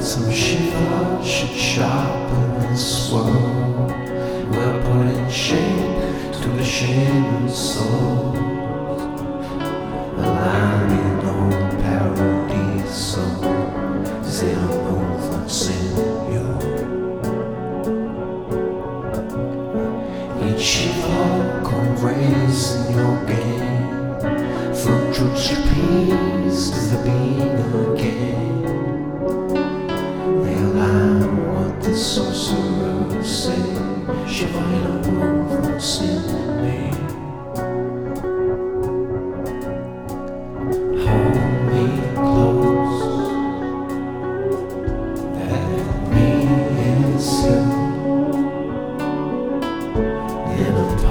Some shiver should sharpen this world. We're putting shame to the shameless soul. Aligning on paradiso. In you. Each shiver come raising your game. From truth to peace to the being again.